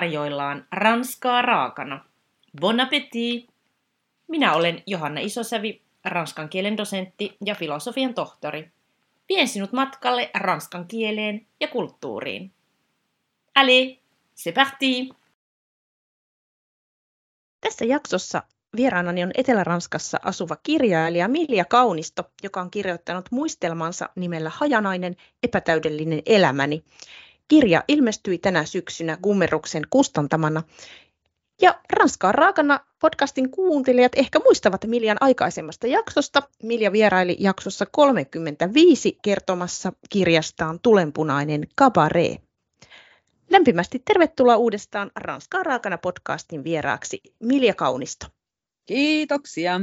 tarjoillaan ranskaa raakana. Bon appétit! Minä olen Johanna Isosävi, ranskan kielen dosentti ja filosofian tohtori. Vien sinut matkalle ranskan kieleen ja kulttuuriin. Allez, c'est parti! Tässä jaksossa vieraanani on Etelä-Ranskassa asuva kirjailija Milja Kaunisto, joka on kirjoittanut muistelmansa nimellä Hajanainen epätäydellinen elämäni. Kirja ilmestyi tänä syksynä Gummeruksen kustantamana. Ja Ranskaa raakana podcastin kuuntelijat ehkä muistavat Miljan aikaisemmasta jaksosta. Milja vieraili jaksossa 35 kertomassa kirjastaan Tulenpunainen kabaree. Lämpimästi tervetuloa uudestaan Ranskaa raakana podcastin vieraaksi Milja Kaunisto. Kiitoksia.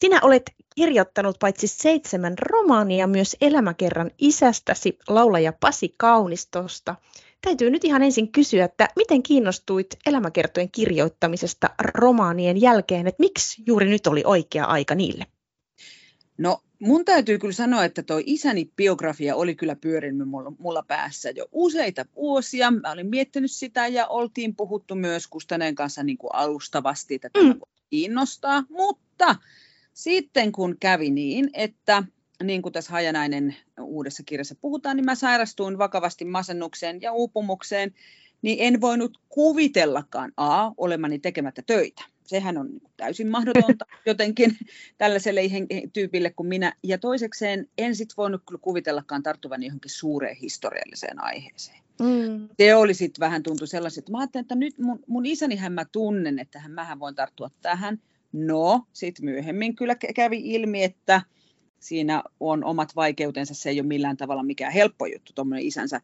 Sinä olet kirjoittanut paitsi seitsemän romaania myös elämäkerran isästäsi, laulaja Pasi Kaunistosta. Täytyy nyt ihan ensin kysyä, että miten kiinnostuit elämäkertojen kirjoittamisesta romaanien jälkeen, että miksi juuri nyt oli oikea aika niille? No mun täytyy kyllä sanoa, että toi isäni biografia oli kyllä pyörinyt mulla, mulla päässä jo useita vuosia. Mä olin miettinyt sitä ja oltiin puhuttu myös Kustaneen kanssa niin kuin alustavasti, että tämä mm. kiinnostaa, mutta sitten kun kävi niin, että niin kuin tässä Hajanainen uudessa kirjassa puhutaan, niin mä sairastuin vakavasti masennukseen ja uupumukseen, niin en voinut kuvitellakaan A, olemani tekemättä töitä. Sehän on niinku täysin mahdotonta jotenkin tällaiselle tyypille kuin minä. Ja toisekseen en sit voinut kyllä kuvitellakaan tarttuvan johonkin suureen historialliseen aiheeseen. Mm. Se oli sitten vähän tuntu sellaiset, että mä ajattelin, että nyt mun, mun isänihän mä tunnen, että hän, mähän voin tarttua tähän. No, sitten myöhemmin kyllä kävi ilmi, että siinä on omat vaikeutensa, se ei ole millään tavalla mikään helppo juttu, tuommoinen isänsä,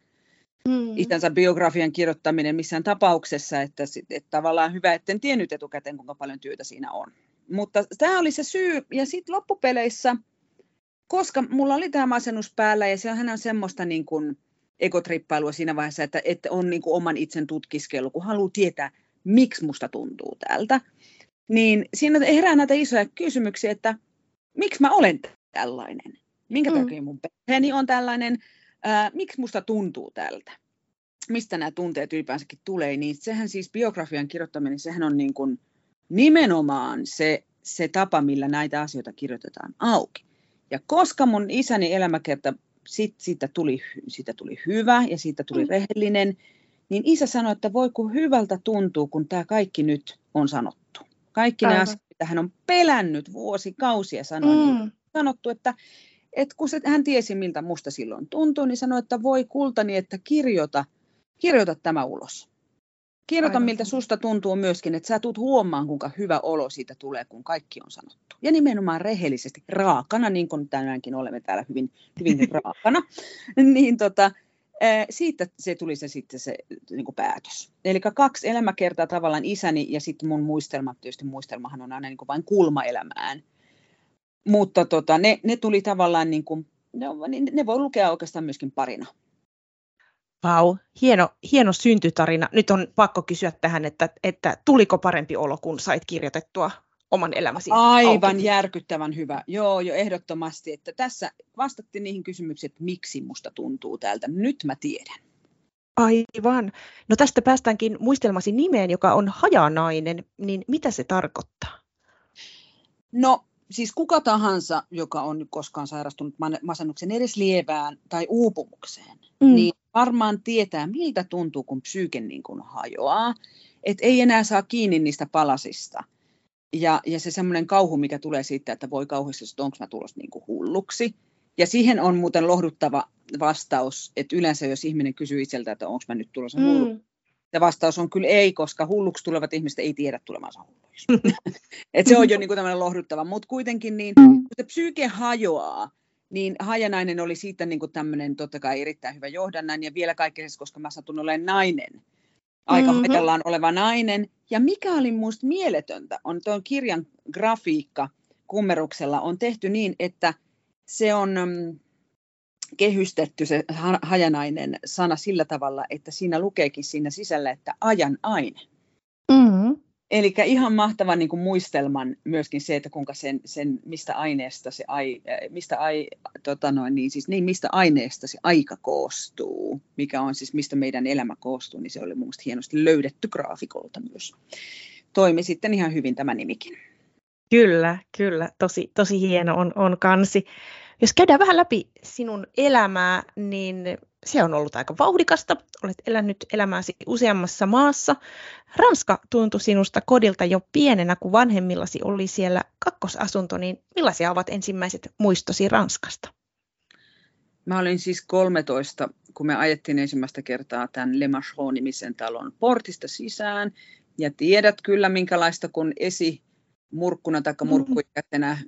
mm. isänsä biografian kirjoittaminen missään tapauksessa, että, että tavallaan hyvä, etten tiennyt etukäteen, kuinka paljon työtä siinä on. Mutta tämä oli se syy, ja sitten loppupeleissä, koska mulla oli tämä masennus päällä, ja sehän on semmoista niin kuin egotrippailua siinä vaiheessa, että, että on niin kuin oman itsen tutkiskelu, kun haluaa tietää, miksi musta tuntuu tältä, niin siinä herää näitä isoja kysymyksiä, että miksi mä olen tällainen? Minkä mm. takia mun perheeni on tällainen? Ää, miksi musta tuntuu tältä? Mistä nämä tunteet ylipäänsäkin tulee? Niin sehän siis biografian kirjoittaminen, sehän on niin kuin nimenomaan se, se tapa, millä näitä asioita kirjoitetaan auki. Ja koska mun isäni elämäkerta, sit, siitä, tuli, siitä tuli hyvä ja siitä tuli mm. rehellinen, niin isä sanoi, että voi kun hyvältä tuntuu, kun tämä kaikki nyt on sanottu. Kaikki Aivan. ne asiat, mitä hän on pelännyt vuosikausia sanoi, mm. niin sanottu, että, että kun se, hän tiesi, miltä musta silloin tuntuu, niin sanoi, että voi kultani, että kirjoita, kirjoita tämä ulos. Kirjoita, Aivan. miltä susta tuntuu myöskin, että sä tulet huomaan, kuinka hyvä olo siitä tulee, kun kaikki on sanottu. Ja nimenomaan rehellisesti, raakana, niin kuin tänäänkin olemme täällä hyvin, hyvin raakana, niin tota, siitä se tuli se sitten se niin kuin päätös. Eli kaksi elämäkertaa tavallaan isäni ja sitten mun muistelmat, tietysti muistelmahan on aina niin kuin vain kulma elämään. Mutta tota, ne, ne tuli tavallaan, niin kuin, ne, ne voi lukea oikeastaan myöskin parina. Vau, hieno, hieno syntytarina. Nyt on pakko kysyä tähän, että, että tuliko parempi olo, kun sait kirjoitettua oman elämäsi Aivan auki. järkyttävän hyvä. Joo, jo ehdottomasti. Että tässä vastattiin niihin kysymyksiin, että miksi musta tuntuu täältä. Nyt mä tiedän. Aivan. No tästä päästäänkin muistelmasi nimeen, joka on hajanainen. Niin mitä se tarkoittaa? No siis kuka tahansa, joka on koskaan sairastunut masennuksen edes lievään tai uupumukseen, mm. niin varmaan tietää, miltä tuntuu, kun psyyke niin kuin hajoaa. Että ei enää saa kiinni niistä palasista. Ja, ja se semmoinen kauhu, mikä tulee siitä, että voi kauheasti, että onko mä tulossa niin kuin hulluksi. Ja siihen on muuten lohduttava vastaus, että yleensä jos ihminen kysyy itseltä, että onko mä nyt tulossa mm. hulluksi, ja vastaus on kyllä ei, koska hulluksi tulevat ihmiset ei tiedä tulemansa hulluiksi. Et se on jo niin kuin tämmöinen lohduttava, mutta kuitenkin niin, kun se psyyke hajoaa, niin hajanainen oli siitä niin kuin tämmöinen totta kai erittäin hyvä johdannan ja vielä kaikkein, koska mä satun olemaan nainen, aika mm-hmm. oleva nainen. Ja mikä oli minusta mieletöntä, on tuon kirjan grafiikka kummeruksella on tehty niin, että se on mm, kehystetty se hajanainen sana sillä tavalla, että siinä lukeekin siinä sisällä, että ajan aine. Mm-hmm. Eli ihan mahtava niin kuin muistelman myöskin se, että kuinka sen, sen mistä aineesta se ai, äh, mistä, ai, tota noin, niin, siis, niin, mistä aineesta se aika koostuu, mikä on siis mistä meidän elämä koostuu, niin se oli mun hienosti löydetty graafikolta myös. Toimi sitten ihan hyvin tämä nimikin. Kyllä, kyllä. Tosi, tosi hieno on, on kansi. Jos käydään vähän läpi sinun elämää, niin se on ollut aika vauhdikasta. Olet elänyt elämääsi useammassa maassa. Ranska tuntui sinusta kodilta jo pienenä, kun vanhemmillasi oli siellä kakkosasunto, niin millaisia ovat ensimmäiset muistosi Ranskasta? Mä olin siis 13, kun me ajettiin ensimmäistä kertaa tämän Le Macheron-nimisen talon portista sisään. Ja tiedät kyllä, minkälaista kun esi murkkuna tai mm. murkkuikäisenä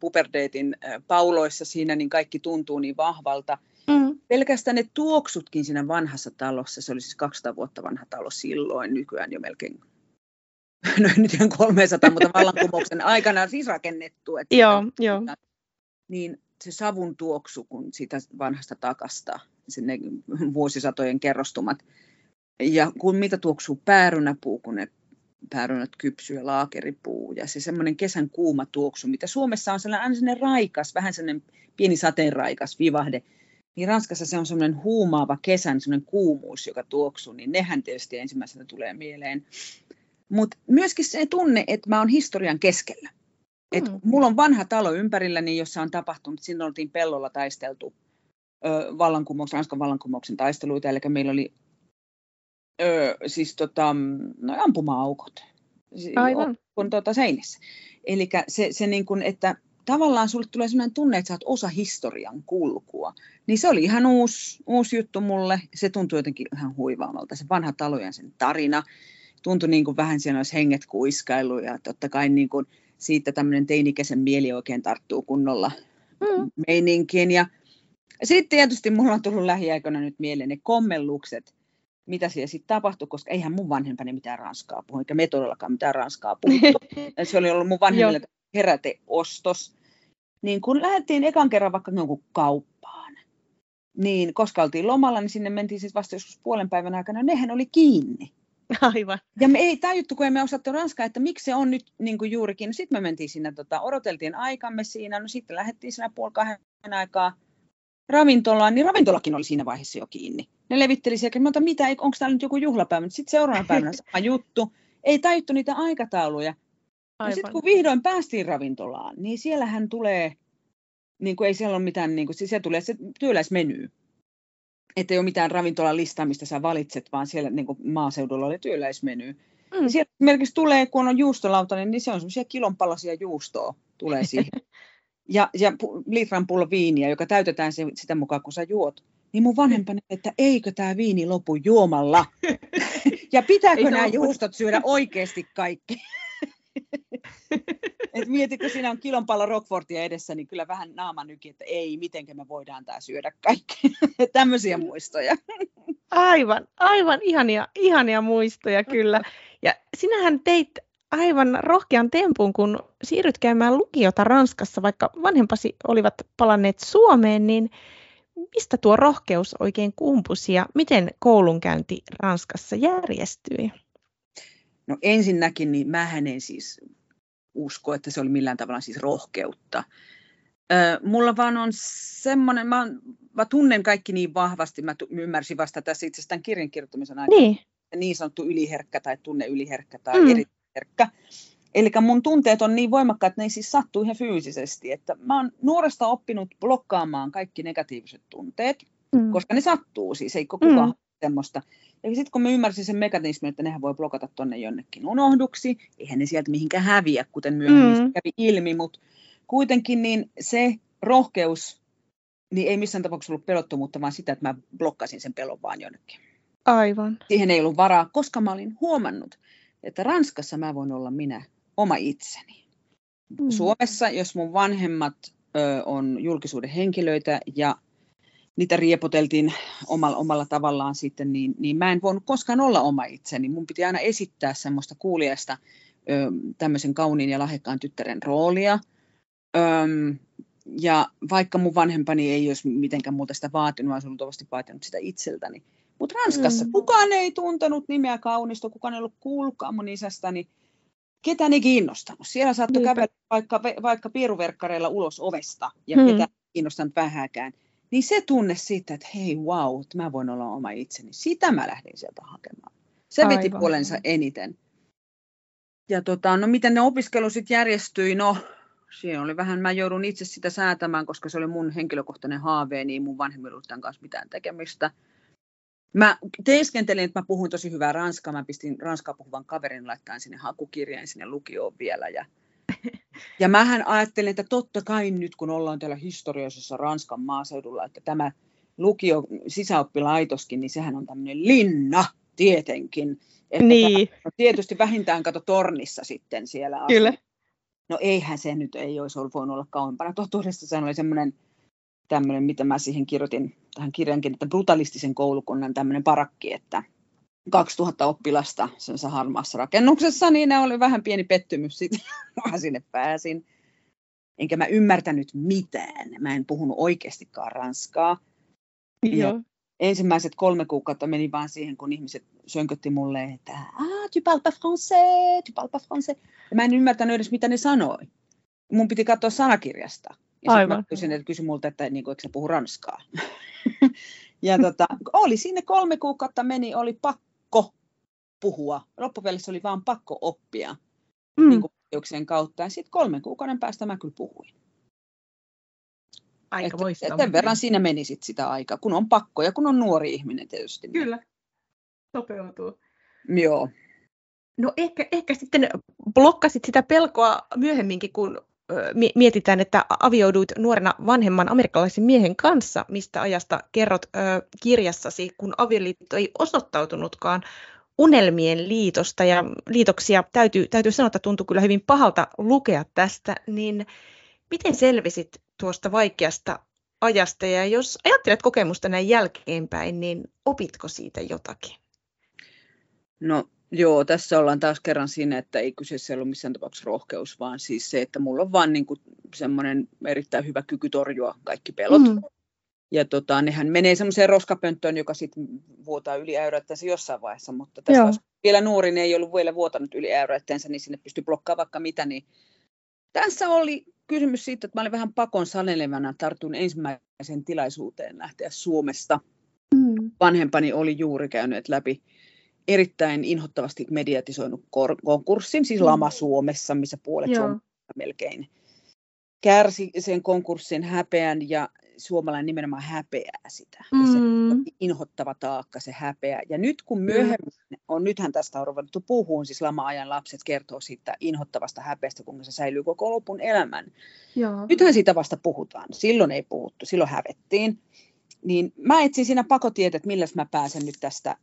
puberteetin pauloissa siinä, niin kaikki tuntuu niin vahvalta. Mm. Pelkästään ne tuoksutkin siinä vanhassa talossa, se oli siis 200 vuotta vanha talo silloin, nykyään jo melkein, no nyt ihan 300, mutta vallankumouksen aikana siis rakennettu. Että joo, joo. Niin se savun tuoksu, kun siitä vanhasta takasta, sinne vuosisatojen kerrostumat, ja kun mitä tuoksuu päärynäpuu, kun ne päärynät kypsy ja laakeripuu ja se semmoinen kesän kuuma tuoksu, mitä Suomessa on sellainen, sellainen raikas, vähän sellainen pieni sateenraikas vivahde, niin Ranskassa se on semmoinen huumaava kesän semmoinen kuumuus, joka tuoksuu, niin nehän tietysti ensimmäisenä tulee mieleen. Mutta myöskin se tunne, että mä oon historian keskellä. Et mm. Mulla on vanha talo ympärilläni, jossa on tapahtunut, siinä oltiin pellolla taisteltu ö, vallankumouksen, Ranskan vallankumouksen taisteluita, eli meillä oli ö, siis tota, no, ampuma-aukot Aivan. on tuota, seinissä. Eli se, se niin kuin, että tavallaan sulle tulee sellainen tunne, että sä oot osa historian kulkua. Niin se oli ihan uusi, uusi juttu mulle. Se tuntui jotenkin ihan huivaamalta. Se vanha talo ja sen tarina tuntui niin kuin vähän siellä olisi henget kuiskailu ja totta kai niin kuin siitä tämmöinen teinikäisen mieli oikein tarttuu kunnolla mm. meininkiin. Ja sitten tietysti mulla on tullut lähiaikoina nyt mieleen ne kommellukset, mitä siellä sitten tapahtui, koska eihän mun vanhempani mitään ranskaa puhu, eikä me todellakaan mitään ranskaa puhuttu. se oli ollut mun vanhemmille heräteostos. Niin kun lähdettiin ekan kerran vaikka jonkun kauppaan, niin koska oltiin lomalla, niin sinne mentiin siis vasta joskus puolen päivän aikana, nehän oli kiinni. Aivan. Ja me ei tajuttu, kun emme osattu ranskaa, että miksi se on nyt niin kuin juurikin. No sitten me mentiin sinne, tota, odoteltiin aikamme siinä, no sitten lähdettiin siinä puoli kahden aikaa ravintolaan, niin ravintolakin oli siinä vaiheessa jo kiinni. Ne levitteli siellä, että mitä, onko täällä nyt joku juhlapäivä, sitten seuraavana päivänä sama juttu. Ei tajuttu niitä aikatauluja. Ja sitten kun vihdoin päästiin ravintolaan, niin siellähän tulee, niin kuin ei siellä ole mitään, niin kuin, siis siellä tulee se työläismeny. Että ei ole mitään ravintolan listaa, mistä sä valitset, vaan siellä niin kuin maaseudulla oli työläismeny. Mm. Ja siellä esimerkiksi tulee, kun on juustolautanen, niin se on semmoisia kilonpalasia juustoa tulee siihen. ja, ja litran pullo viiniä, joka täytetään se, sitä mukaan, kun sä juot. Niin mun vanhempani, että eikö tämä viini lopu juomalla? ja pitääkö nämä juustot syödä oikeasti kaikki? Et mieti, kun siinä on kilon pallo Rockfortia edessä, niin kyllä vähän naama nyki, että ei, miten me voidaan tämä syödä kaikki. Tämmöisiä muistoja. Aivan, aivan ihania, ihania muistoja kyllä. Ja sinähän teit aivan rohkean tempun, kun siirryt käymään lukiota Ranskassa, vaikka vanhempasi olivat palanneet Suomeen, niin mistä tuo rohkeus oikein kumpusi ja miten koulunkäynti Ranskassa järjestyi? No ensinnäkin, niin mä en siis usko, että se oli millään tavalla siis rohkeutta. Mulla vaan on semmoinen, mä, mä tunnen kaikki niin vahvasti, mä ymmärsin vasta tässä itse asiassa tämän kirjan kirjoittamisen aikana, niin. niin sanottu yliherkkä tai tunne yliherkkä tai mm. eriherkkä. Eli mun tunteet on niin voimakkaat, että ne ei siis sattu ihan fyysisesti. Että mä oon nuoresta oppinut blokkaamaan kaikki negatiiviset tunteet, mm. koska ne sattuu siis, ei kukaan mm. Semmoista. Ja sitten kun mä ymmärsin sen mekanismin, että nehän voi blokata tonne jonnekin unohduksi, eihän ne sieltä mihinkään häviä, kuten myöhemmin mm. kävi ilmi, mutta kuitenkin niin se rohkeus, niin ei missään tapauksessa ollut pelottomuutta, vaan sitä, että mä blokkasin sen pelon vaan jonnekin. Aivan. Siihen ei ollut varaa, koska mä olin huomannut, että Ranskassa mä voin olla minä, oma itseni. Mm. Suomessa, jos mun vanhemmat ö, on julkisuuden henkilöitä ja niitä riepoteltiin omalla, omalla tavallaan sitten, niin, niin mä en voinut koskaan olla oma itseni. Mun piti aina esittää semmoista kuulijasta ö, tämmöisen kauniin ja lahjakkaan tyttären roolia. Ö, ja vaikka mun vanhempani ei olisi mitenkään muuta sitä vaatinut, vaan luultavasti vaatinut sitä itseltäni. Mutta Ranskassa mm. kukaan ei tuntenut nimeä kaunista, kukaan ei ollut kuullutkaan mun isästäni. ketään ei kiinnostanut. Siellä saattoi Niinpä. kävellä vaikka, vaikka pieruverkkareilla ulos ovesta ja Hmm. ketään ei kiinnostanut vähäkään. Niin se tunne siitä, että hei wow, että mä voin olla oma itseni, sitä mä lähdin sieltä hakemaan. Se veti Aivan. puolensa eniten. Ja tota, no miten ne opiskelu sitten järjestyi, no siinä oli vähän, mä joudun itse sitä säätämään, koska se oli mun henkilökohtainen haave, niin mun vanhemmilla ollut tämän kanssa mitään tekemistä. Mä teeskentelin, että mä puhuin tosi hyvää ranskaa. Mä pistin ranskaa puhuvan kaverin laittaen sinne hakukirjeen sinne lukioon vielä. Ja, ja mähän ajattelin, että totta kai nyt kun ollaan täällä historiallisessa Ranskan maaseudulla, että tämä lukio sisäoppilaitoskin, niin sehän on tämmöinen linna tietenkin. Että Niin, No tietysti vähintään kato tornissa sitten siellä. kyllä. No eihän se nyt ei olisi ollut voinut olla kauempana. Totuudessa se oli semmoinen tämmöinen, mitä mä siihen kirjoitin tähän kirjankin, että brutalistisen koulukunnan tämmöinen parakki, että 2000 oppilasta semmoisessa harmaassa rakennuksessa, niin ne oli vähän pieni pettymys sitten, kun mä sinne pääsin. Enkä mä ymmärtänyt mitään. Mä en puhunut oikeastikaan ranskaa. Joo. ensimmäiset kolme kuukautta meni vaan siihen, kun ihmiset sönkötti mulle, että ah, tu parles pas français, tu parles pas français. Ja mä en ymmärtänyt edes, mitä ne sanoi. Mun piti katsoa sanakirjasta. Ja sitten Aivan. mä kysyin, että kysy multa, että niin kuin, eikö sä puhu ranskaa. ja tota, oli sinne kolme kuukautta meni, oli pakko puhua. Loppupeleissä oli vaan pakko oppia Mm. niin kuin, kautta. Ja sitten kolmen kuukauden päästä mä kyllä puhuin. Aika Että- loistavaa. Sen verran siinä meni sit sitä aikaa, kun on pakko ja kun on nuori ihminen tietysti. niin- Kyllä. Sopeutuu. Joo. No ehkä, ehkä sitten blokkasit sitä pelkoa myöhemminkin, kun mietitään, että avioiduit nuorena vanhemman amerikkalaisen miehen kanssa, mistä ajasta kerrot ö, kirjassasi, kun avioliitto ei osoittautunutkaan unelmien liitosta ja liitoksia täytyy, täytyy sanoa, että tuntui kyllä hyvin pahalta lukea tästä, niin miten selvisit tuosta vaikeasta ajasta ja jos ajattelet kokemusta näin jälkeenpäin, niin opitko siitä jotakin? No joo, tässä ollaan taas kerran siinä, että ei kyseessä ollut missään tapauksessa rohkeus, vaan siis se, että mulla on vaan niin semmoinen erittäin hyvä kyky torjua kaikki pelot. Mm. Ja tota, nehän menee semmoiseen roskapönttöön, joka sitten vuotaa yli äyräyttäensä jossain vaiheessa, mutta tässä Joo. vielä nuori, niin ei ollut vielä vuotanut yli äyräyttäensä, niin sinne pystyi blokkaamaan vaikka mitä. Niin tässä oli kysymys siitä, että mä olin vähän pakon sanelevana, tartun ensimmäiseen tilaisuuteen lähteä Suomesta. Mm. Vanhempani oli juuri käynyt läpi erittäin inhottavasti mediatisoinut konkurssin, siis Mm. lama Suomessa, missä puolet Joo. Suomesta melkein kärsi sen konkurssin häpeän ja suomalainen nimenomaan häpeää sitä. Se Mm. on inhottava taakka, se häpeä. Ja nyt kun myöhemmin, on, nythän tästä on ruvettu puhumaan, siis lama-ajan lapset kertoo siitä inhottavasta häpeästä, kuinka se säilyy koko lopun elämän. Joo. Nythän siitä vasta puhutaan. Silloin ei puhuttu, silloin hävettiin. Niin mä etsin siinä pakotietä, että milläs mä pääsen nyt tästä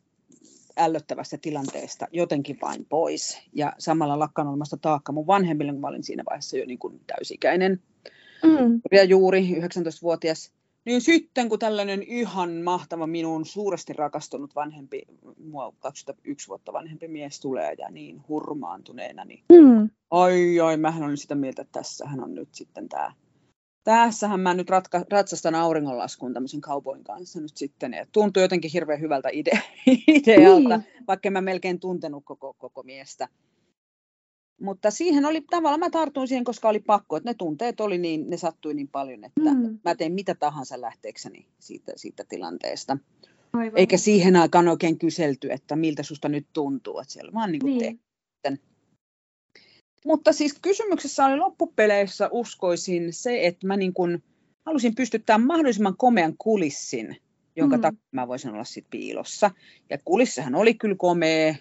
ällöttävästä tilanteesta jotenkin vain pois. Ja samalla lakkaan olemasta taakka mun vanhemmille, kun mä olin siinä vaiheessa jo niin kuin täysikäinen Mm. ja juuri 19-vuotias. Niin sitten kun tällainen ihan mahtava minun suuresti rakastunut vanhempi, mua 21 vuotta vanhempi mies tulee ja niin hurmaantuneena, niin Mm. ai ai, mähän olin sitä mieltä, että tässähän on nyt sitten tämä. Tässähän mä nyt ratka, ratsastan auringonlaskuun tämmöisen kaupoin kanssa nyt sitten. Ja tuntui jotenkin hirveän hyvältä ide, idealta, Niin. vaikka mä melkein tuntenut koko, koko miestä. Mutta siihen oli tavallaan, mä tartuin siihen, koska oli pakko, että ne tunteet oli niin, ne sattui niin paljon, että Mm. mä tein mitä tahansa lähteekseni siitä, siitä tilanteesta. Aivan. Eikä siihen aikaan oikein kyselty, että miltä susta nyt tuntuu, että siellä vaan niin kuin niin. Mutta siis kysymyksessä oli loppupeleissä uskoisin se, että mä niin kuin halusin pystyttää mahdollisimman komean kulissin, jonka Mm. mm. takia mä voisin olla sit piilossa. Ja kulissahan oli kyllä komea,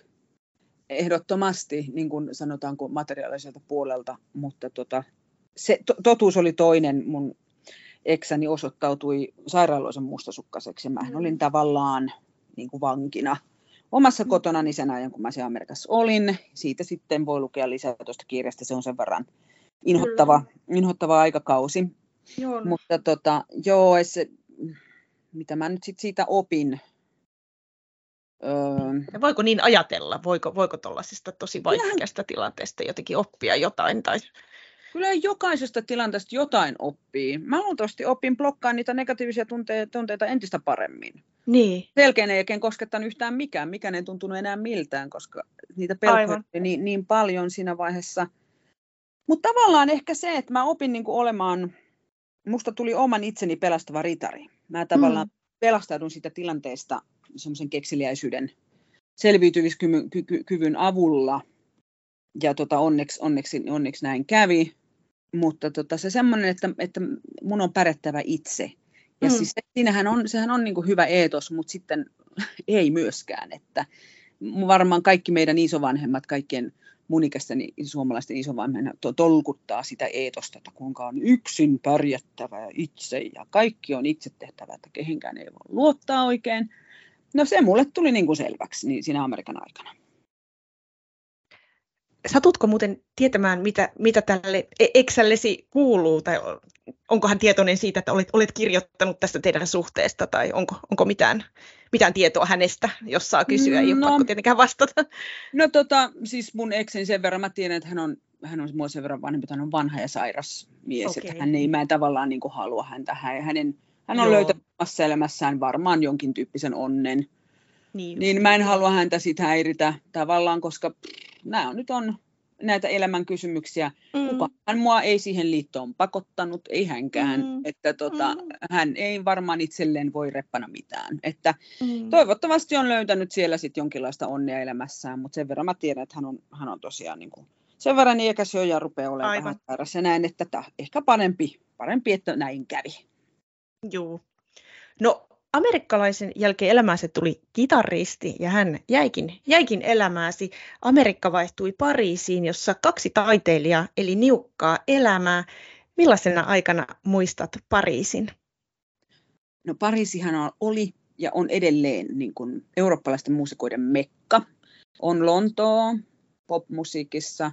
ehdottomasti, niin kuin sanotaanko materiaaliselta puolelta, mutta tota, se to, totuus oli toinen. Mun eksäni osoittautui sairaaloisen mustasukkaiseksi ja mähän Mm. olin tavallaan niin kuin vankina omassa Mm. kotonani sen ajan, kun mä siellä Amerikassa olin. Siitä sitten voi lukea lisää tuosta kirjasta, se on sen verran inhottava, inhottava aikakausi. Joo. Mutta tota, joo, se, mitä mä nyt sit siitä opin, Ja voiko niin ajatella? Voiko, voiko tuollaisesta tosi vaikeasta tilanteesta jotenkin oppia jotain? Tai... kyllä jokaisesta tilanteesta jotain oppii. Mä luultavasti opin blokkaamaan niitä negatiivisia tunteita, tunteita entistä paremmin. Niin. Selkeän ei oikein koskettanut yhtään mikään, mikään ei tuntunut enää miltään, koska niitä pelkoja niin, niin paljon siinä vaiheessa. Mutta tavallaan ehkä se, että mä opin niin olemaan, musta tuli oman itseni pelastava ritari. Mä tavallaan mm. pelastaudun siitä tilanteesta semmoisen kekseliäisyyden selviytymiskyvyn avulla. Ja tota, onneksi, onneksi, onneksi näin kävi. Mutta tota, se semmoinen, että, että mun on pärjättävä itse. Ja mm. siis siinähän on, sehän on niin hyvä eetos, mutta sitten ei myöskään. Että varmaan kaikki meidän isovanhemmat, kaikkien mun ikäisten suomalaisten isovanhemmat tolkuttaa sitä eetosta, että kuinka on yksin pärjättävä itse ja kaikki on itse tehtävä, että kehenkään ei voi luottaa oikein. No se mulle tuli niin kuin selväksi niin siinä Amerikan aikana. Satutko muuten tietämään, mitä, mitä tälle e- Excelesi kuuluu, tai onko hän tietoinen siitä, että olet, olet kirjoittanut tästä teidän suhteesta, tai onko, onko mitään, mitään tietoa hänestä, jos saa kysyä, ei no, ole pakko tietenkään vastata. No tota, siis mun ekseni sen verran, mä tiedän, että hän on, hän on mua sen verran vanhempi, hän on vanha ja sairas mies, okay. että hän ei, mä en tavallaan niin kuin halua häntä, hänen, hän on Joo. löytänyt elämässään varmaan jonkin tyyppisen onnen, niin, niin mä en halua häntä siitä häiritä tavallaan, koska pff, nämä on, nyt on näitä elämän kysymyksiä. Mm. Kukaan mua ei siihen liittoon pakottanut, ei hänkään. Mm. Että tota, mm. hän ei varmaan itselleen voi reppana mitään. Että mm. Toivottavasti on löytänyt siellä sitten jonkinlaista onnea elämässään, mutta sen verran mä tiedän, että hän on, hän on tosiaan niin kuin, sen verran iäkäs jo ja rupeaa olemaan Aivan. vähän. Ja näin, että tämä ehkä parempi, parempi, että näin kävi. Joo. No amerikkalaisen jälkeen elämäänsä tuli kitaristi ja hän jäikin, jäikin elämääsi. Amerikka vaihtui Pariisiin, jossa kaksi taiteilijaa eli niukkaa elämää. Millaisena aikana muistat Pariisin? No Pariisihan oli ja on edelleen niin kuin eurooppalaisten muusikoiden mekka. On Lontoo popmusiikissa,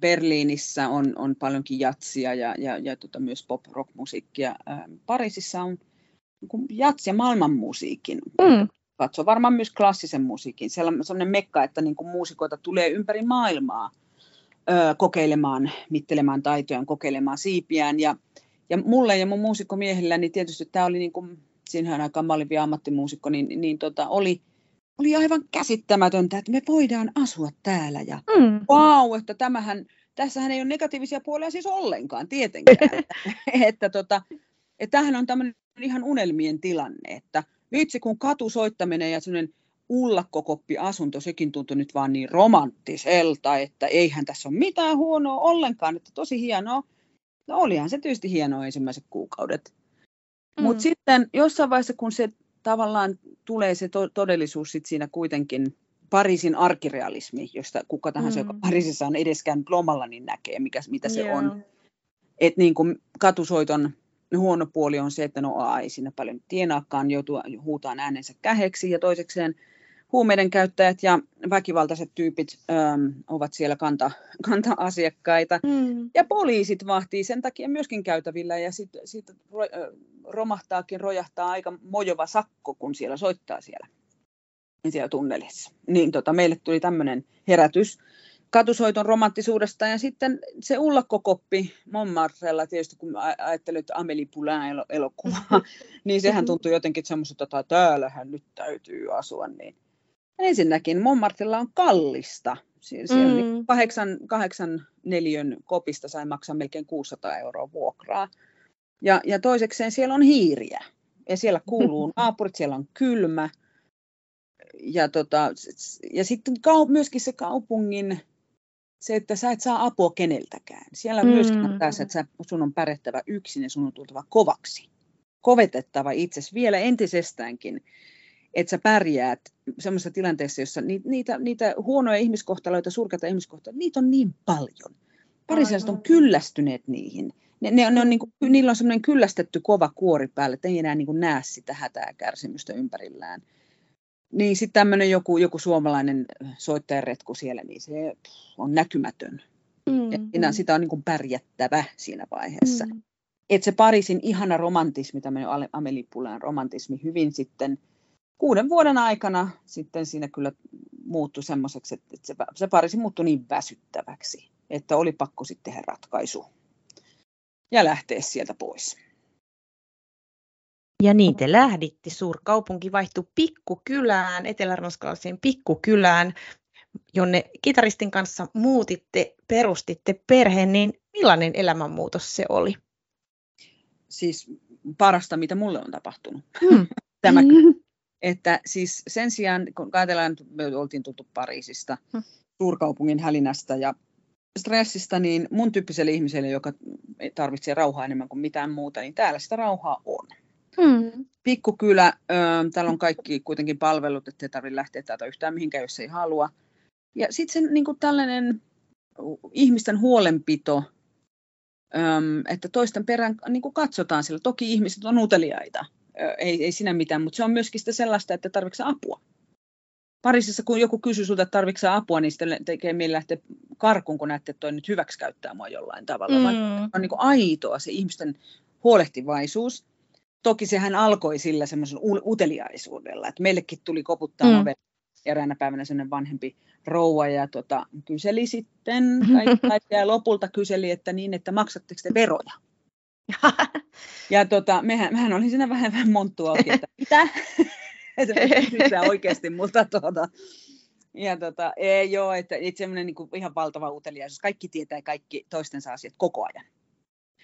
Berliinissä on, on paljonkin jatsia ja, ja, ja tota, myös pop-rock-musiikkia. Pariisissa on niin jats- ja maailmanmusiikin. Mm. Katso varmaan myös klassisen musiikin. Sellainen mekka, että niin kuin muusikoita tulee ympäri maailmaa ö, kokeilemaan, mittelemään taitojaan, kokeilemaan siipiään. Ja, ja mulle ja mun muusikkomiehillä, niin tietysti tämä oli, niin kuin, siinähän aikaan mä olin vielä ammattimuusikko, niin, niin tota, oli, oli aivan käsittämätöntä, että me voidaan asua täällä. Ja mm. wow, että tämähän, tässähän ei ole negatiivisia puolia siis ollenkaan tietenkään. että, että, tota, että tämähän on tämmöinen ihan unelmien tilanne, että vitsi kun katusoittaminen ja sellainen ullakkokoppi-asunto, sekin tuntui nyt vaan niin romanttiselta, että eihän tässä ole mitään huonoa ollenkaan, että tosi hienoa. No olihan se tietysti hienoa ensimmäiset kuukaudet. Mm. Mutta sitten jossain vaiheessa, kun se tavallaan tulee se to- todellisuus sit siinä kuitenkin, Pariisin arkirealismi, josta kuka tahansa, mm. joka Pariisissa on edeskään lomalla, niin näkee, mikä, mitä se yeah. on. Että niin kuin katusoiton huono puoli on se, että no a, ei siinä paljon tienaakaan, joutuu huutaan äänensä käheksi ja toisekseen huumeiden käyttäjät ja väkivaltaiset tyypit äm, ovat siellä kanta, kanta-asiakkaita. Mm. Ja poliisit vahtii sen takia myöskin käytävillä ja sitten sit ro, romahtaakin, rojahtaa aika mojova sakko, kun siellä soittaa siellä, siellä tunnelissa. Niin tota, meille tuli tämmöinen herätys katusoiton romanttisuudesta ja sitten se ullakkokoppi Montmartrella tietysti kun ajattelin, että Amelie Poulain elokuva, niin sehän tuntui jotenkin semmoiselta, että täällähän nyt täytyy asua. Niin. Ensinnäkin Montmartrella on kallista. Siellä mm. niin kahdeksan, kahdeksan neljön kopista sai maksaa melkein 600 euroa vuokraa. Ja, ja toisekseen siellä on hiiriä. Ja siellä kuuluu naapurit, siellä on kylmä. Ja, tota, ja sitten myöskin se kaupungin se, että sä et saa apua keneltäkään. Siellä mm. myöskin on tässä, että sun on pärjättävä yksin ja sun on tultava kovaksi. Kovetettava itsesi vielä entisestäänkin, että sä pärjäät semmoisessa tilanteessa, jossa niitä, niitä, niitä huonoja ihmiskohtaloita, surkeita ihmiskohtaloita, niitä on niin paljon. Parisilaiset on kyllästyneet niihin. Ne, ne, ne on niin kuin, niillä on semmoinen kyllästetty kova kuori päälle, että ei enää niin kuin näe sitä hätää kärsimystä ympärillään. Niin sitten tämmöinen joku, joku suomalainen soittajaretku siellä, niin se on näkymätön. Mm, ja sitä on niin kuin pärjättävä siinä vaiheessa. Mm. Että se Pariisin ihana romantismi, tämmöinen Amelie Poulain romantismi, hyvin sitten kuuden vuoden aikana sitten siinä kyllä muuttui semmoiseksi, että se, se Pariisi muuttui niin väsyttäväksi, että oli pakko sitten tehdä ratkaisu ja lähteä sieltä pois. Ja niin te lähditte. Suurkaupunki vaihtui pikkukylään, eteläranskalaiseen pikkukylään, jonne kitaristin kanssa muutitte, perustitte perheen, niin millainen elämänmuutos se oli? Siis parasta, mitä mulle on tapahtunut. Hmm. Tämä, että siis sen sijaan, kun ajatellaan, että me oltiin tultu Pariisista, hmm. suurkaupungin hälinästä ja stressistä, niin mun tyyppiselle ihmiselle, joka tarvitsee rauhaa enemmän kuin mitään muuta, niin täällä sitä rauhaa on. Hmm. Pikkukylä, täällä on kaikki kuitenkin palvelut, ettei tarvitse lähteä täältä yhtään mihinkään, jos ei halua. Ja sitten se niin kuin tällainen ihmisten huolenpito, että toisten perään niin kuin katsotaan sillä. Toki ihmiset on uteliaita, ei, ei sinä mitään, mutta se on myöskin sitä sellaista, että tarvitset apua. Parisissa, kun joku kysyy sinulta, että tarvitsetko apua, niin sitten tekee mieli lähteä karkuun, kun näette, että toi nyt hyväksikäyttää mua jollain tavalla. Mm. Vaan on niin kuin aitoa se ihmisten huolehtivaisuus. Toki sehän alkoi sillä semmoisen uteliaisuudella, että meillekin tuli koputtaa mm. eräänä päivänä sellainen vanhempi rouva ja tota, kyseli sitten kaikki, ja lopulta kyseli, että niin, että maksatteko te veroja? Ja tota, mehän, mehän oli siinä vähän, vähän monttua auki, että mitä? että oikeasti multa tuota. Ja tota, ei joo, että, että semmoinen niin ihan valtava uteliaisuus. Kaikki tietää kaikki toistensa asiat koko ajan.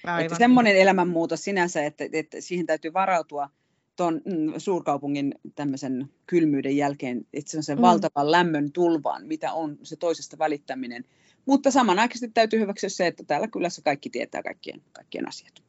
Aivan. Että semmoinen elämänmuutos sinänsä, että, että siihen täytyy varautua tuon mm, suurkaupungin tämmöisen kylmyyden jälkeen, että se on sen mm. valtavan lämmön tulvaan, mitä on se toisesta välittäminen. Mutta samanaikaisesti täytyy hyväksyä se, että täällä kylässä kaikki tietää kaikkien, kaikkien asiat.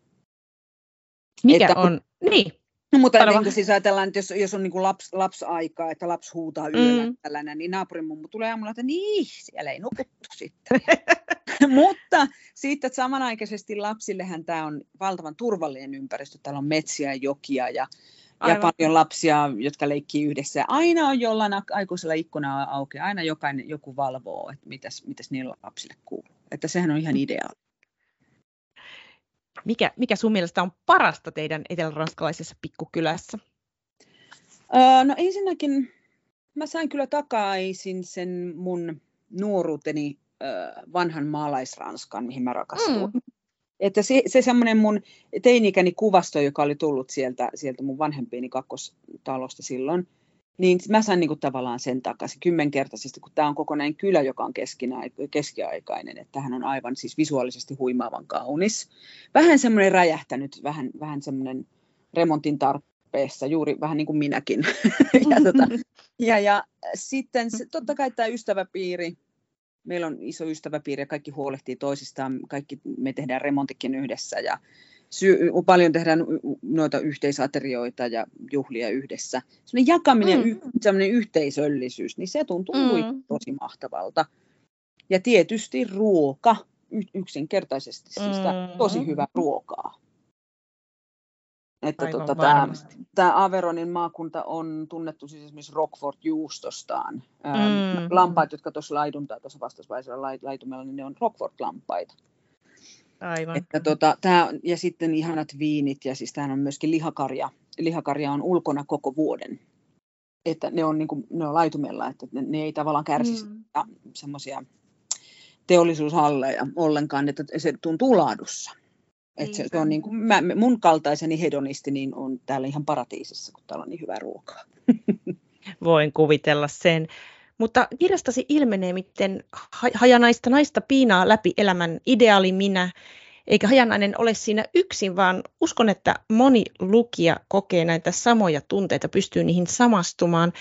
Mikä että, on? Niin. No, mutta niin kuin siis ajatellaan, että jos, jos on niin kuin laps, lapsaikaa, että lapsi huutaa yöllä mm. tällainen, niin naapurin mummu tulee aamulla, että niin, siellä ei nukuttu sitten. mutta sitten että samanaikaisesti lapsillehän tämä on valtavan turvallinen ympäristö. Täällä on metsiä ja jokia ja, ja paljon lapsia, jotka leikkii yhdessä. Aina on jollain aikuisella ikkuna auki, aina jokainen, joku valvoo, että mitäs, mitäs niillä lapsille kuuluu. Että sehän on ihan mm. ideaali. Mikä, mikä sun mielestä on parasta teidän eteläranskalaisessa pikkukylässä? Öö, no ensinnäkin mä sain kyllä takaisin sen mun nuoruuteni öö, vanhan maalaisranskan, mihin mä rakastuin. Mm. Että se, se semmoinen mun teini-ikäni kuvasto, joka oli tullut sieltä, sieltä mun vanhempieni kakkostalosta silloin, niin mä sain niin kuin tavallaan sen takaisin kymmenkertaisesti, kun tämä on kokonainen kylä, joka on keskiaikainen, että hän on aivan siis visuaalisesti huimaavan kaunis. Vähän semmoinen räjähtänyt, vähän, vähän semmoinen remontin tarpeessa, juuri vähän niin kuin minäkin. ja, tota, ja, ja sitten se, totta kai tämä ystäväpiiri, meillä on iso ystäväpiiri ja kaikki huolehtii toisistaan, kaikki me tehdään remontikin yhdessä ja sy- paljon tehdään noita yhteisaterioita ja juhlia yhdessä. Sellainen jakaminen, mm. sellainen yhteisöllisyys, niin se tuntuu mm. tosi mahtavalta. Ja tietysti ruoka, yksinkertaisesti siis mm. tosi hyvää ruokaa. Että tota, tämä, tämä Averonin maakunta on tunnettu siis esimerkiksi Rockford-juustostaan. Mm. Lampaat, jotka tuossa laiduntaa tuossa vastausvaisella laitumella, niin ne on Rockford-lampaita. Aivan. Että tota, tää, ja sitten ihanat viinit ja siis tämähän on myöskin lihakarja. Lihakarja on ulkona koko vuoden. Että ne on, niin kuin, ne on laitumella, että ne, ne ei tavallaan kärsi mm. semmoisia teollisuushalleja ollenkaan, että se tuntuu laadussa. Että se, se on niin kuin, mä, mun kaltaiseni hedonisti niin on täällä ihan paratiisissa, kun täällä on niin hyvää ruokaa. Voin kuvitella sen. Mutta kirjastasi ilmenee, miten hajanaista naista piinaa läpi elämän ideaali minä, eikä hajanainen ole siinä yksin, vaan uskon, että moni lukija kokee näitä samoja tunteita, pystyy niihin samastumaan.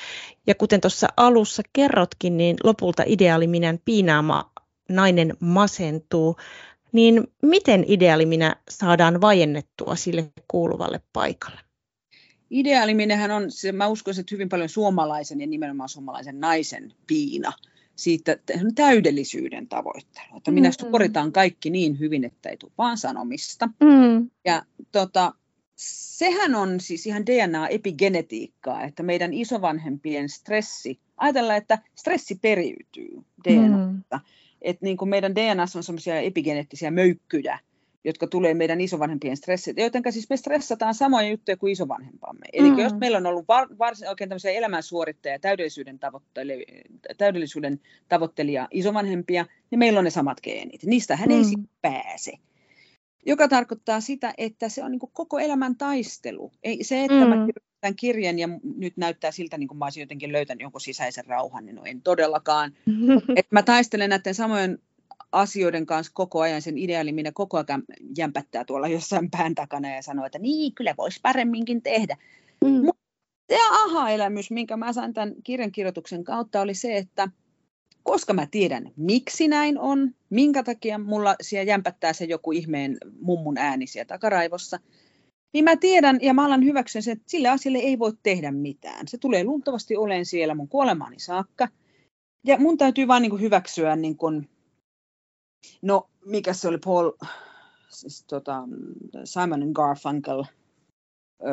Ja kuten tuossa alussa kerrotkin, niin lopulta ideaali minä piinaama nainen masentuu. Niin miten ideaali minä saadaan vajennettua sille kuuluvalle paikalle? Ideaaliminenhän on, se, mä uskoisin, että hyvin paljon suomalaisen ja nimenomaan suomalaisen naisen piina siitä täydellisyyden tavoittelu. Että minä mm-hmm. suoritan kaikki niin hyvin, että ei tule vaan sanomista. Mm. Ja tota, sehän on siis ihan DNA-epigenetiikkaa, että meidän isovanhempien stressi, ajatellaan, että stressi periytyy DNAsta. Mm. Että niin kuin meidän DNAssa on semmoisia epigeneettisiä möykkyjä, jotka tulee meidän isovanhempien stressit, joten siis me stressataan samoja juttuja kuin isovanhempamme. Eli mm. jos meillä on ollut var, varsin oikein tämmöisiä elämänsuorittajia, täydellisyyden, tavoittele, täydellisyyden tavoittelija isovanhempia, niin meillä on ne samat geenit. Niistähän mm. ei pääse. joka tarkoittaa sitä, että se on niin koko elämän taistelu. Ei, se, että mm. mä kirjoitan kirjan ja nyt näyttää siltä, niin kuin mä olisin jotenkin löytänyt jonkun sisäisen rauhan, niin no en todellakaan. että mä taistelen näiden samojen asioiden kanssa koko ajan, sen ideaali minä koko ajan jämpättää tuolla jossain pään takana ja sanoo, että niin, kyllä voisi paremminkin tehdä. Mm. se aha-elämys, minkä mä sain tämän kirjankirjoituksen kautta, oli se, että koska mä tiedän, miksi näin on, minkä takia mulla siellä jämpättää se joku ihmeen mummun ääni siellä takaraivossa, niin mä tiedän ja mä alan hyväksyn sen, että sille asialle ei voi tehdä mitään. Se tulee luultavasti olen siellä mun kuolemaani saakka. Ja mun täytyy vaan niin kuin hyväksyä, niin kuin, no mikä se oli Paul, siis, tota, Simon Garfunkel,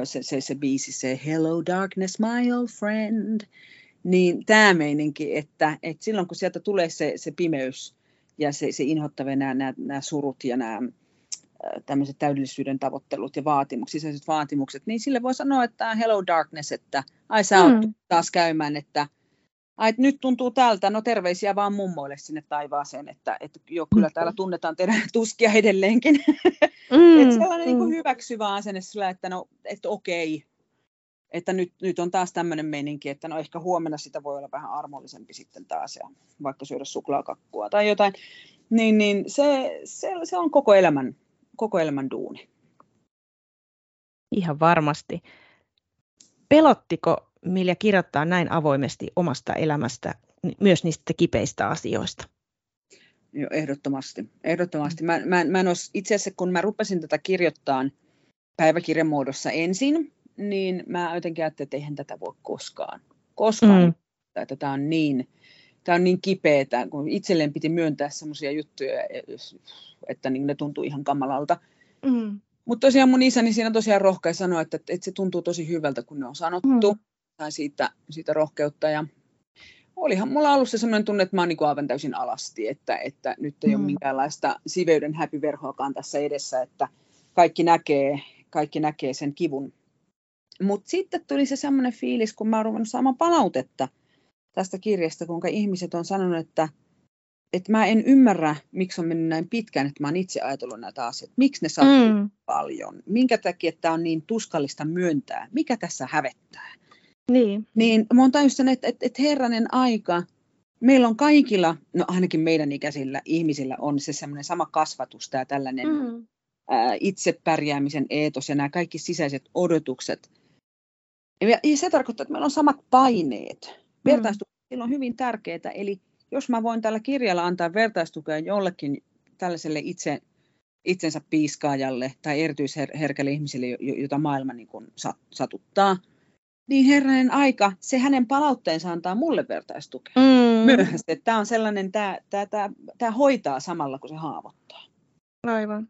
se, se, se biisi, se Hello Darkness, my old friend, niin tämä meininki, että, että silloin kun sieltä tulee se, se pimeys ja se, se inhottava nämä, nämä, nämä surut ja nämä tämmöiset täydellisyyden tavoittelut ja vaatimukset, sisäiset vaatimukset, niin sille voi sanoa, että hello darkness, että ai sä mm. taas käymään, että ai, että nyt tuntuu tältä, no terveisiä vaan mummoille sinne taivaaseen, että, että jo kyllä täällä tunnetaan teidän tuskia edelleenkin. Mm, että sellainen mm. niin hyväksyvä asenne sillä, että no, että okei, että nyt, nyt on taas tämmöinen meininki, että no ehkä huomenna sitä voi olla vähän armollisempi sitten taas ja vaikka syödä suklaakakkua tai jotain, niin, niin se, se, se on koko elämän, koko elämän duuni. Ihan varmasti. Pelottiko Milja kirjoittaa näin avoimesti omasta elämästä, myös niistä kipeistä asioista? Joo, ehdottomasti. ehdottomasti. Mä, mä, mä en os, itse asiassa, kun mä rupesin tätä kirjoittaa päiväkirjan muodossa ensin, niin mä jotenkin ajattelin, että eihän tätä voi koskaan. Koskaan. Mm. Että tämä on niin, tämä on niin kipeätä, kun itselleen piti myöntää sellaisia juttuja, että niin ne tuntuu ihan kamalalta. Mm. Mutta tosiaan mun isäni siinä tosiaan rohkein sanoa, että, että se tuntuu tosi hyvältä, kun ne on sanottu. Mm. Tai siitä, siitä rohkeutta. Ja olihan mulla alussa sellainen tunne, että mä oon niin aivan täysin alasti, että, että nyt ei mm. ole minkäänlaista siveyden häpyverhoakaan tässä edessä, että kaikki näkee, kaikki näkee sen kivun, mutta sitten tuli se semmoinen fiilis, kun mä oon ruvennut saamaan palautetta tästä kirjasta, kuinka ihmiset on sanonut, että, että mä en ymmärrä, miksi on mennyt näin pitkään, että mä oon itse ajatellut näitä asioita. Miksi ne sattuu mm. paljon? Minkä takia tämä on niin tuskallista myöntää? Mikä tässä hävettää? Niin. Niin mä oon että, että, että herranen aika, meillä on kaikilla, no ainakin meidän ikäisillä ihmisillä on se semmoinen sama kasvatus, tämä tällainen mm. ää, itsepärjäämisen eetos ja nämä kaikki sisäiset odotukset – ja se tarkoittaa, että meillä on samat paineet. Mm. Vertaistuki mm. on hyvin tärkeää, eli jos mä voin tällä kirjalla antaa vertaistukea jollekin tällaiselle itse, itsensä piiskaajalle tai erityisherkälle ihmiselle, jota maailma niin kuin satuttaa, niin herranen aika, se hänen palautteensa antaa mulle vertaistukea mm. myöhästi. Tämä on sellainen, tämä, tämä, tämä, tämä hoitaa samalla, kun se haavoittaa. Aivan.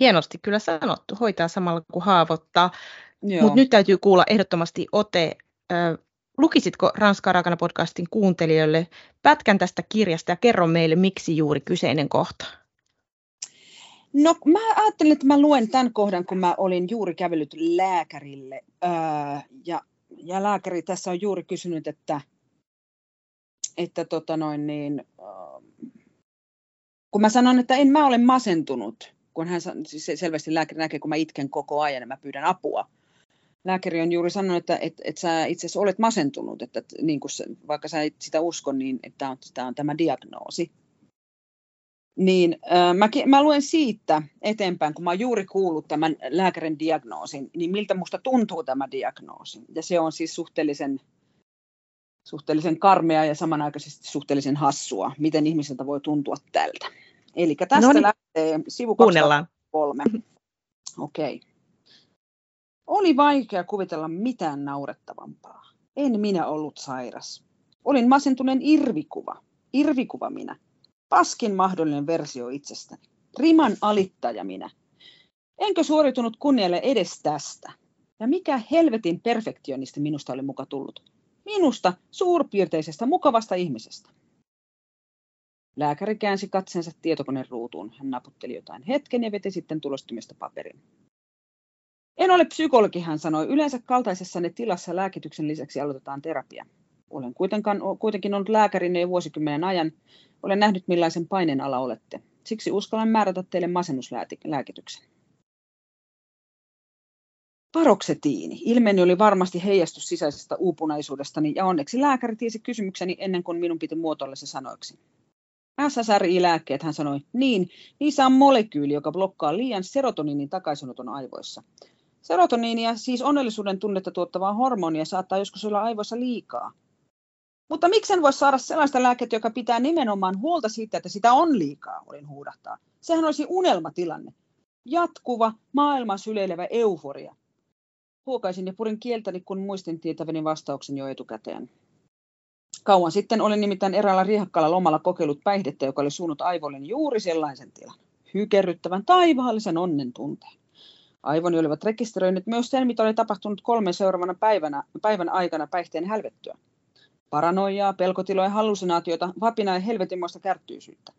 Hienosti kyllä sanottu, hoitaa samalla kuin haavoittaa. Mutta nyt täytyy kuulla ehdottomasti Ote. lukisitko Ranskaa raakana podcastin kuuntelijoille pätkän tästä kirjasta ja kerro meille, miksi juuri kyseinen kohta? No mä ajattelin, että mä luen tämän kohdan, kun mä olin juuri kävellyt lääkärille. Öö, ja, ja lääkäri tässä on juuri kysynyt, että, että tota noin niin, öö, kun mä sanon, että en mä ole masentunut, kun hän siis selvästi lääkäri näkee, kun mä itken koko ajan ja mä pyydän apua, lääkäri on juuri sanonut, että, että, että sä itse asiassa olet masentunut, että, että niin kuin se, vaikka sä et sitä usko, niin että tämä on, tämä on tämä diagnoosi. Niin äh, mä, mä luen siitä eteenpäin, kun mä oon juuri kuullut tämän lääkärin diagnoosin, niin miltä musta tuntuu tämä diagnoosi. Ja se on siis suhteellisen, suhteellisen karmea ja samanaikaisesti suhteellisen hassua, miten ihmiseltä voi tuntua tältä. Eli tästä Noniin. lähtee sivu 23. Okei. Okay. Oli vaikea kuvitella mitään naurettavampaa. En minä ollut sairas. Olin masentuneen irvikuva. Irvikuva minä. Paskin mahdollinen versio itsestäni. Riman alittaja minä. Enkö suoritunut kunnialle edes tästä? Ja mikä helvetin perfektionisti minusta oli muka tullut? Minusta suurpiirteisestä mukavasta ihmisestä. Lääkäri käänsi katseensa tietokoneen ruutuun. Hän naputteli jotain hetken ja veti sitten tulostumista paperin. En ole psykologi, hän sanoi. Yleensä kaltaisessanne tilassa lääkityksen lisäksi aloitetaan terapia. Olen kuitenkin, kuitenkin ollut lääkärinne jo vuosikymmenen ajan. Olen nähnyt, millaisen paineen ala olette. Siksi uskallan määrätä teille masennuslääkityksen. Paroksetiini. Ilmeni oli varmasti heijastus sisäisestä uupunaisuudestani ja onneksi lääkäri tiesi kysymykseni ennen kuin minun piti muotoilla se sanoiksi. SSRI-lääkkeet, hän sanoi, niin, niissä on molekyyli, joka blokkaa liian serotoniinin takaisinoton aivoissa. Serotoniinia, siis onnellisuuden tunnetta tuottavaa hormonia, saattaa joskus olla aivoissa liikaa. Mutta miksen voi saada sellaista lääkettä, joka pitää nimenomaan huolta siitä, että sitä on liikaa, olin huudahtaa. Sehän olisi unelmatilanne. Jatkuva, maailman syleilevä euforia. Huokaisin ja purin kieltäni, kun muistin tietäväni vastauksen jo etukäteen. Kauan sitten olin nimittäin eräällä riehakkaalla lomalla kokeillut päihdettä, joka oli suunnut aivoilleni juuri sellaisen tilan. Hykerryttävän taivaallisen onnen tunteen. Aivoni olivat rekisteröineet myös sen, mitä oli tapahtunut kolmen seuraavana päivänä, päivän aikana päihteen hälvettyä. Paranoiaa, pelkotiloja, hallusinaatioita, vapinaa ja helvetinmoista kärttyisyyttä.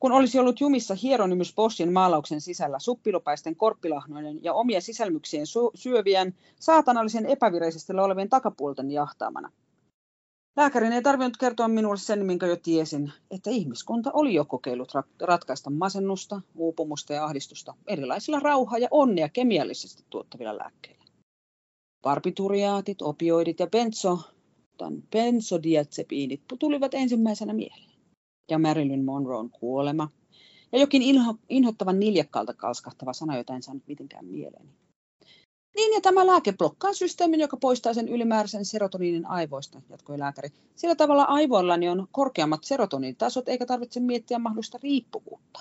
Kun olisi ollut jumissa Hieronymus Bossin maalauksen sisällä suppilupaisten korppilahnoinen ja omia sisälmyksien syövien, saatanallisen epävireisesti olevien takapuolten jahtaamana. Lääkärin ei tarvinnut kertoa minulle sen, minkä jo tiesin, että ihmiskunta oli jo kokeillut ratkaista masennusta, uupumusta ja ahdistusta erilaisilla rauhaa ja onnea kemiallisesti tuottavilla lääkkeillä. Barbituriaatit, opioidit ja benzo, benzodiazepiinit tulivat ensimmäisenä mieleen ja Marilyn Monroon kuolema ja jokin inho, inhottavan niljakkaalta kalskahtava sana, jota en saanut mitenkään mieleeni. Niin, ja tämä lääke blokkaa systeemin, joka poistaa sen ylimääräisen serotoniinin aivoista, jatkoi lääkäri. Sillä tavalla aivoillani on korkeammat serotoniinitasot, eikä tarvitse miettiä mahdollista riippuvuutta.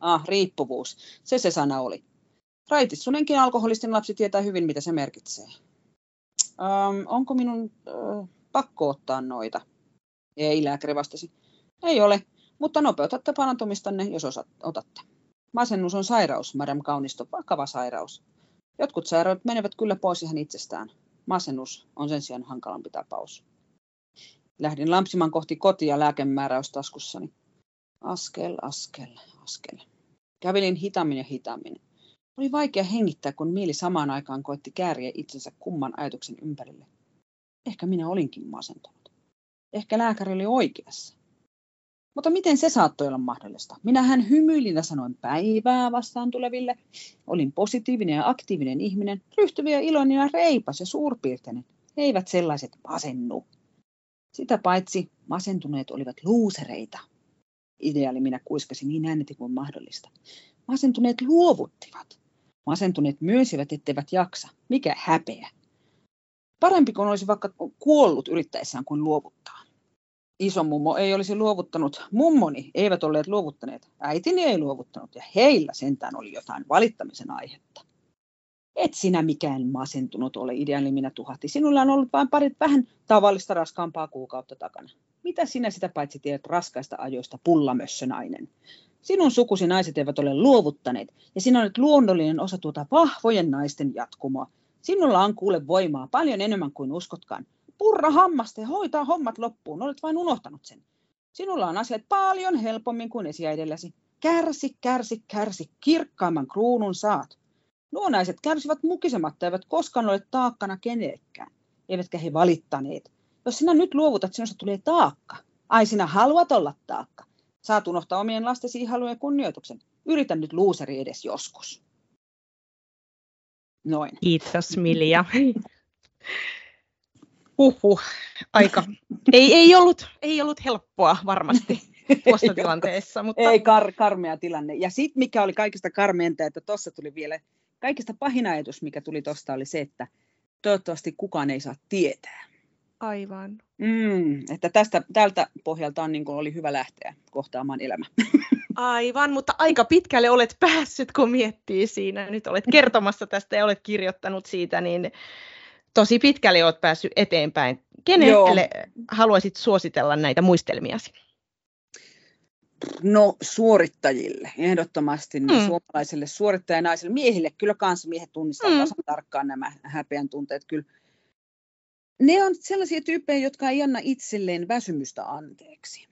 Ah, riippuvuus. Se se sana oli. Raitissunenkin alkoholistin lapsi tietää hyvin, mitä se merkitsee. Ähm, onko minun äh, pakko ottaa noita? Ei, lääkäri vastasi. Ei ole, mutta nopeutatte parantumistanne, jos osat, otatte. Masennus on sairaus, Madame Kaunisto, vakava sairaus. Jotkut sairaudet menevät kyllä pois ihan itsestään. Masennus on sen sijaan hankalampi tapaus. Lähdin lampsimaan kohti kotia lääkemääräys taskussani. Askel, askel, askel. Kävelin hitaammin ja hitaammin. Oli vaikea hengittää, kun mieli samaan aikaan koitti kääriä itsensä kumman ajatuksen ympärille. Ehkä minä olinkin masentunut. Ehkä lääkäri oli oikeassa. Mutta miten se saattoi olla mahdollista? Minähän hymyilin ja sanoin päivää vastaan tuleville. Olin positiivinen ja aktiivinen ihminen, ryhtyvä ja iloinen ja reipas ja suurpiirteinen. He eivät sellaiset masennu. Sitä paitsi masentuneet olivat luusereita. Ideaali minä kuiskasin niin ääneti kuin mahdollista. Masentuneet luovuttivat. Masentuneet myösivät, etteivät jaksa. Mikä häpeä. Parempi kuin olisi vaikka kuollut yrittäessään kuin luovuttaa isomummo ei olisi luovuttanut, mummoni eivät olleet luovuttaneet, äitini ei luovuttanut ja heillä sentään oli jotain valittamisen aihetta. Et sinä mikään masentunut ole, ideaali minä tuhahti. Sinulla on ollut vain parit vähän tavallista raskaampaa kuukautta takana. Mitä sinä sitä paitsi tiedät raskaista ajoista, pullamössönainen? Sinun sukusi naiset eivät ole luovuttaneet, ja sinä olet luonnollinen osa tuota vahvojen naisten jatkumoa. Sinulla on kuule voimaa paljon enemmän kuin uskotkaan purra hammasta ja hoitaa hommat loppuun. Olet vain unohtanut sen. Sinulla on asiat paljon helpommin kuin esiäidelläsi. Kärsi, kärsi, kärsi, kirkkaimman kruunun saat. Nuo naiset kärsivät mukisematta, eivät koskaan ole taakkana kenellekään, eivätkä he valittaneet. Jos sinä nyt luovutat, sinusta tulee taakka. Ai sinä haluat olla taakka. Saat unohtaa omien lastesi haluja kunnioituksen. Yritä nyt luuseri edes joskus. Noin. Kiitos Milja. Uhuh, aika. ei, ei, ollut, ei ollut helppoa varmasti tuossa tilanteessa. Mutta... Ei, kar, karmea tilanne. Ja sitten mikä oli kaikista karmeinta, että tuossa tuli vielä, kaikista pahin ajatus, mikä tuli tuosta, oli se, että toivottavasti kukaan ei saa tietää. Aivan. Mm, että tästä, tältä pohjalta on, niin kuin oli hyvä lähteä kohtaamaan elämä. Aivan, mutta aika pitkälle olet päässyt, kun miettii siinä. Nyt olet kertomassa tästä ja olet kirjoittanut siitä, niin tosi pitkälle olet päässyt eteenpäin. Kenelle Joo. haluaisit suositella näitä muistelmiasi? No suorittajille, ehdottomasti niin mm. suomalaisille suorittajanaisille, miehille, kyllä kanssa miehet tunnistavat mm. tasan tarkkaan nämä häpeän tunteet. Kyllä. Ne on sellaisia tyyppejä, jotka ei anna itselleen väsymystä anteeksi.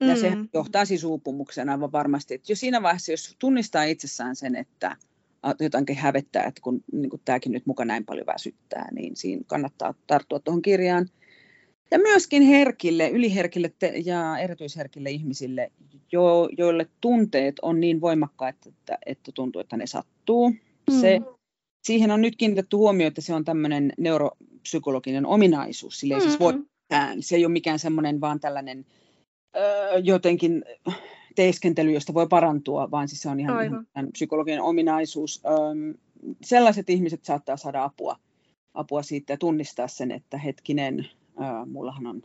Ja mm. se johtaa siis uupumukseen aivan varmasti. Että jo siinä vaiheessa, jos tunnistaa itsessään sen, että jotenkin hävettää, että kun niin kuin tämäkin nyt muka näin paljon väsyttää, niin siinä kannattaa tarttua tuohon kirjaan. Ja myöskin herkille, yliherkille ja erityisherkille ihmisille, jo, joille tunteet on niin voimakkaat, että, että tuntuu, että ne sattuu. Mm. Se, siihen on nyt kiinnitetty huomioon, että se on tämmöinen neuropsykologinen ominaisuus. Sille ei mm-hmm. siis voi. Se ei ole mikään semmoinen vaan tällainen öö, jotenkin teeskentely, josta voi parantua, vaan siis se on ihan, ihan psykologinen ominaisuus. Öö, sellaiset ihmiset saattaa saada apua, apua siitä ja tunnistaa sen, että hetkinen, öö, mullahan, on,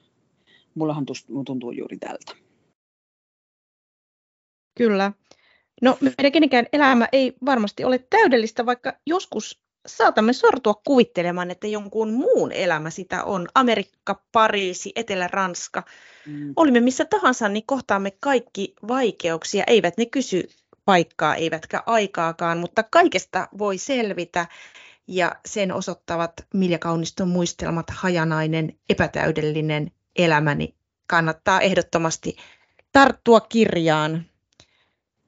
mullahan tuntuu juuri tältä. Kyllä. No meidän kenenkään elämä ei varmasti ole täydellistä, vaikka joskus saatamme sortua kuvittelemaan, että jonkun muun elämä sitä on. Amerikka, Pariisi, Etelä-Ranska. Mm. Olimme missä tahansa, niin kohtaamme kaikki vaikeuksia. Eivät ne kysy paikkaa, eivätkä aikaakaan, mutta kaikesta voi selvitä. Ja sen osoittavat Milja Kauniston muistelmat Hajanainen, epätäydellinen elämäni. Kannattaa ehdottomasti tarttua kirjaan.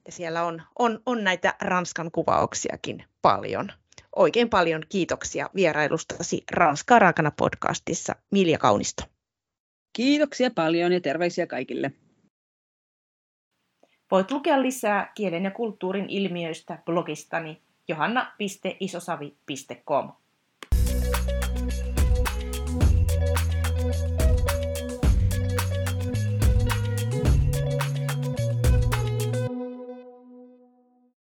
Ja siellä on, on, on näitä Ranskan kuvauksiakin paljon. Oikein paljon kiitoksia vierailustasi Ranskaa raakana podcastissa Milja Kaunisto. Kiitoksia paljon ja terveisiä kaikille. Voit lukea lisää kielen ja kulttuurin ilmiöistä blogistani johanna.isosavi.com.